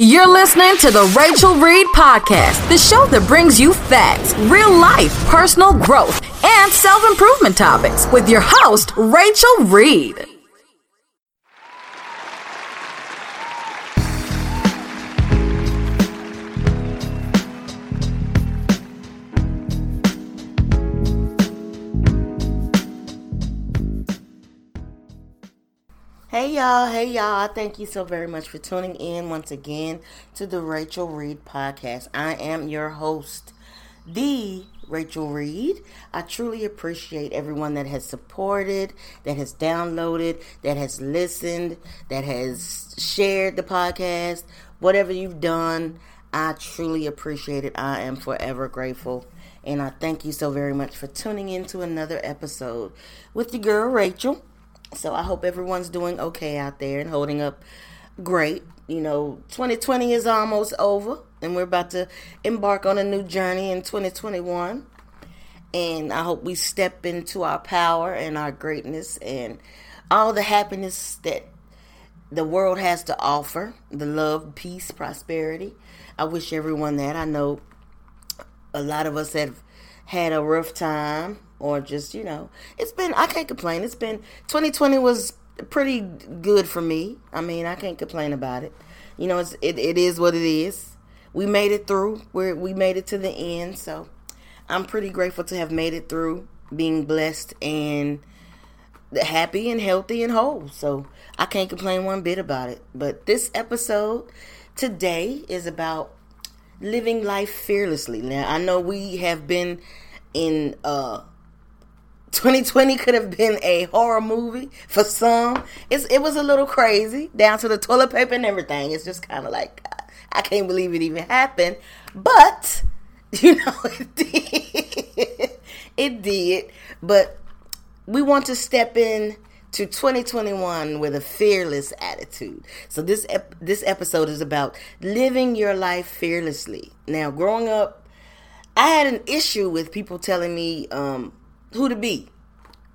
You're listening to the Rachel Reed Podcast, the show that brings you facts, real life, personal growth, and self improvement topics with your host, Rachel Reed. Hey y'all, hey y'all. Thank you so very much for tuning in once again to the Rachel Reed podcast. I am your host, the Rachel Reed. I truly appreciate everyone that has supported, that has downloaded, that has listened, that has shared the podcast, whatever you've done. I truly appreciate it. I am forever grateful. And I thank you so very much for tuning in to another episode with your girl Rachel. So I hope everyone's doing okay out there and holding up great. You know, 2020 is almost over and we're about to embark on a new journey in 2021. And I hope we step into our power and our greatness and all the happiness that the world has to offer the love, peace, prosperity. I wish everyone that. I know a lot of us have had a rough time or just you know it's been i can't complain. It's been 2020 was pretty good for me. I mean i can't complain about it. You know it's it, it is what it is. We made it through. We we made it to the end. So i'm pretty grateful to have made it through being blessed and happy and healthy and whole. So i can't complain one bit about it. But this episode today is about living life fearlessly. Now i know we have been in uh 2020 could have been a horror movie for some. It's, it was a little crazy, down to the toilet paper and everything. It's just kind of like, I can't believe it even happened. But, you know, it did. it did. But we want to step in to 2021 with a fearless attitude. So this ep- this episode is about living your life fearlessly. Now, growing up, I had an issue with people telling me um, who to be.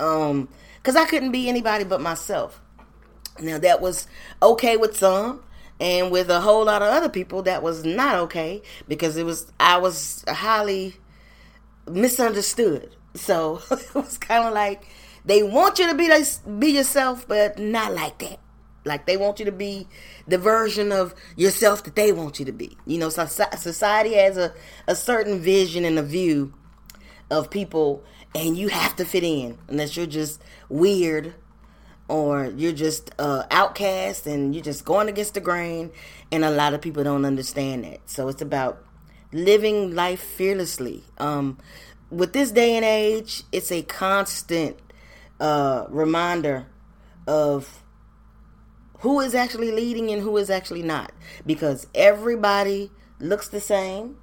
Um, cause I couldn't be anybody but myself. Now that was okay with some, and with a whole lot of other people that was not okay because it was I was highly misunderstood. So it was kind of like they want you to be be yourself, but not like that. Like they want you to be the version of yourself that they want you to be. You know, society has a, a certain vision and a view of people and you have to fit in unless you're just weird or you're just uh, outcast and you're just going against the grain and a lot of people don't understand that. So it's about living life fearlessly. Um, with this day and age it's a constant uh, reminder of who is actually leading and who is actually not because everybody looks the same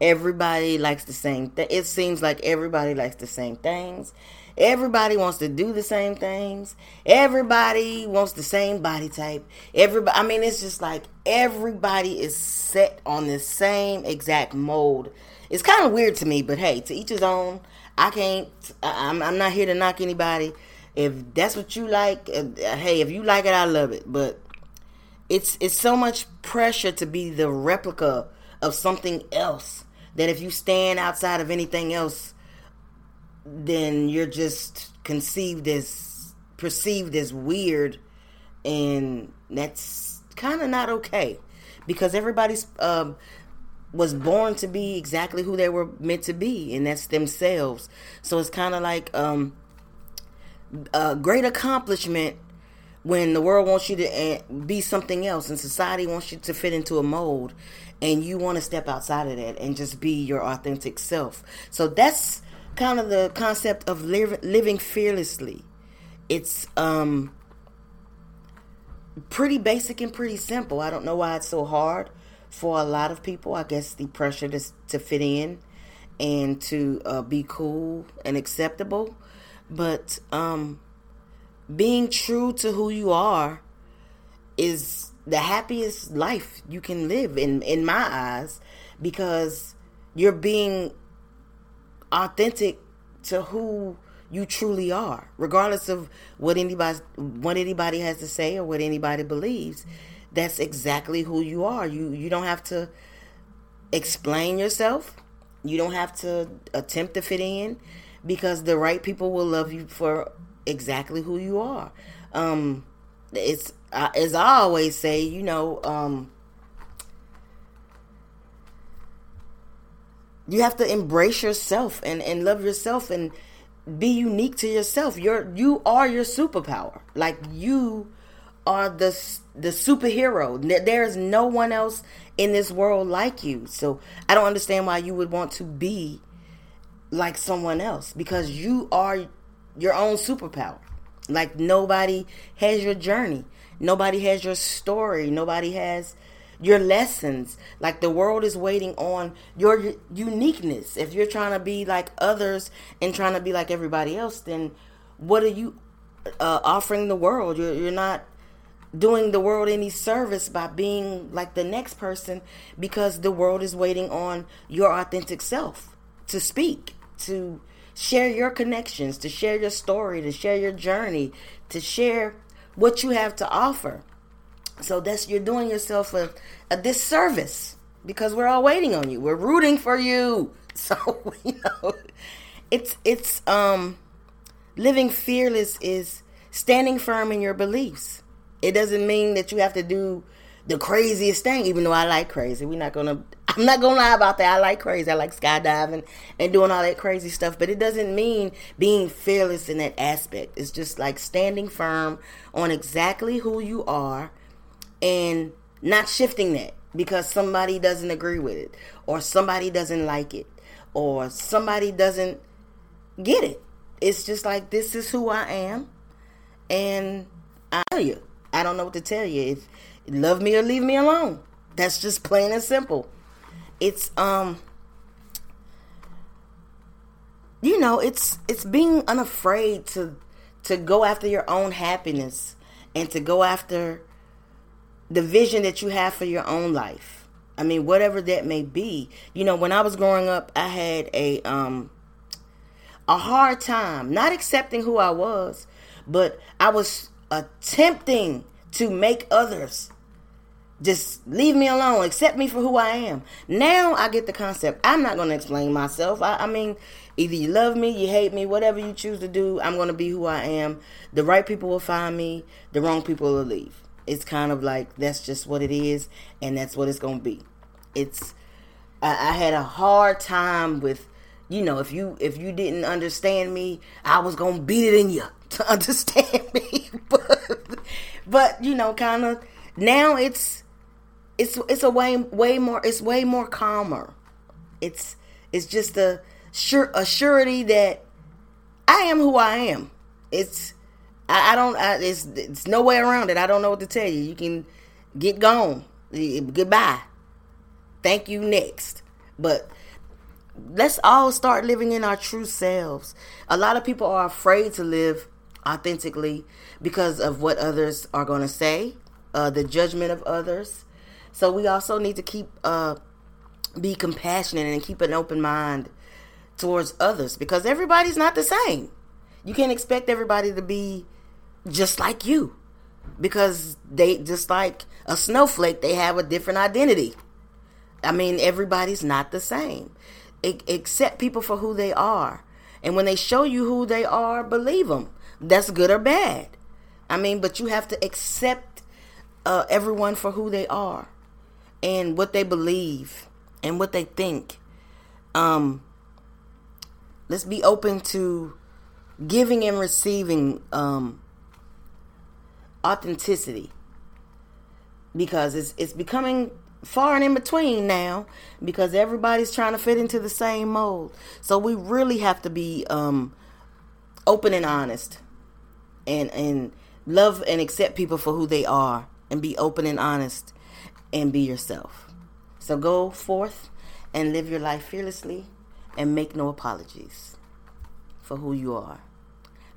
Everybody likes the same thing. It seems like everybody likes the same things. Everybody wants to do the same things. Everybody wants the same body type. Everybody, I mean, it's just like everybody is set on the same exact mold. It's kind of weird to me, but hey, to each his own. I can't. I'm, I'm not here to knock anybody. If that's what you like, uh, hey, if you like it, I love it. But it's it's so much pressure to be the replica of something else that if you stand outside of anything else, then you're just conceived as perceived as weird, and that's kind of not okay because everybody's um, was born to be exactly who they were meant to be, and that's themselves. So it's kind of like um, a great accomplishment when the world wants you to eh, be something else and society wants you to fit into a mold and you want to step outside of that and just be your authentic self. So that's kind of the concept of live, living fearlessly. It's um pretty basic and pretty simple. I don't know why it's so hard for a lot of people. I guess the pressure to to fit in and to uh, be cool and acceptable, but um being true to who you are is the happiest life you can live in in my eyes because you're being authentic to who you truly are regardless of what anybody what anybody has to say or what anybody believes that's exactly who you are. You you don't have to explain yourself. You don't have to attempt to fit in because the right people will love you for exactly who you are. Um, it's uh, as I always say, you know, um, you have to embrace yourself and, and love yourself and be unique to yourself. You're you are your superpower. Like you are the the superhero. There's no one else in this world like you. So I don't understand why you would want to be like someone else because you are your own superpower. Like nobody has your journey. Nobody has your story. Nobody has your lessons. Like the world is waiting on your uniqueness. If you're trying to be like others and trying to be like everybody else, then what are you uh, offering the world? You're, you're not doing the world any service by being like the next person because the world is waiting on your authentic self to speak, to share your connections, to share your story, to share your journey, to share what you have to offer. So that's you're doing yourself a, a disservice because we're all waiting on you. We're rooting for you. So you know it's it's um living fearless is standing firm in your beliefs. It doesn't mean that you have to do the craziest thing, even though I like crazy. We're not gonna I'm not gonna lie about that. I like crazy. I like skydiving and doing all that crazy stuff. But it doesn't mean being fearless in that aspect. It's just like standing firm on exactly who you are and not shifting that because somebody doesn't agree with it or somebody doesn't like it or somebody doesn't get it. It's just like this is who I am and I tell you. I don't know what to tell you. If love me or leave me alone. That's just plain and simple. It's um you know, it's it's being unafraid to to go after your own happiness and to go after the vision that you have for your own life. I mean, whatever that may be. You know, when I was growing up, I had a um a hard time not accepting who I was, but I was attempting to make others just leave me alone, accept me for who I am. Now I get the concept. I'm not going to explain myself. I, I, mean, either you love me, you hate me, whatever you choose to do, I'm going to be who I am. The right people will find me, the wrong people will leave it's kind of like that's just what it is, and that's what it's gonna be. It's I, I had a hard time with you know if you if you didn't understand me, I was gonna beat it in you to understand me, but but you know kind of now it's it's it's a way way more it's way more calmer. It's it's just a sure a surety that I am who I am. It's I, I don't. I, it's it's no way around it. I don't know what to tell you. You can get gone. Goodbye. Thank you. Next, but let's all start living in our true selves. A lot of people are afraid to live authentically because of what others are going to say, uh, the judgment of others. So we also need to keep uh, be compassionate and keep an open mind towards others because everybody's not the same. You can't expect everybody to be just like you because they just like a snowflake they have a different identity. I mean everybody's not the same accept people for who they are. And when they show you who they are believe them that's good or bad. I mean but you have to accept uh, everyone for who they are and what they believe and what they think um let's be open to giving and receiving um authenticity because it's it's becoming far and in between now because everybody's trying to fit into the same mold. So we really have to be um, open and honest and and love and accept people for who they are and be open and honest and be yourself. So go forth and live your life fearlessly and make no apologies for who you are.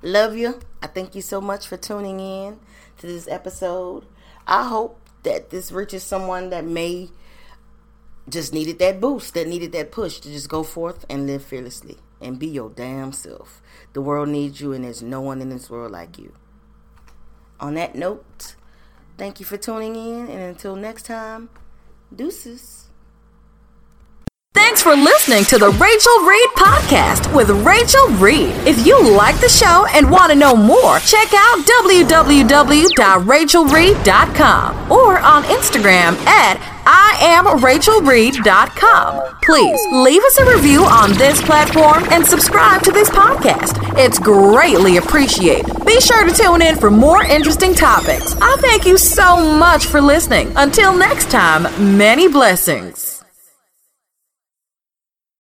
Love you. I thank you so much for tuning in to this episode. I hope that this reaches someone that may just needed that boost, that needed that push to just go forth and live fearlessly and be your damn self. The world needs you, and there's no one in this world like you. On that note, Thank you for tuning in, and until next time, deuces. Thanks for listening to the Rachel Reed Podcast with Rachel Reed. If you like the show and want to know more, check out www.rachelreed.com or on Instagram at IamRachelReed.com. Please leave us a review on this platform and subscribe to this podcast. It's greatly appreciated. Be sure to tune in for more interesting topics. I thank you so much for listening. Until next time, many blessings.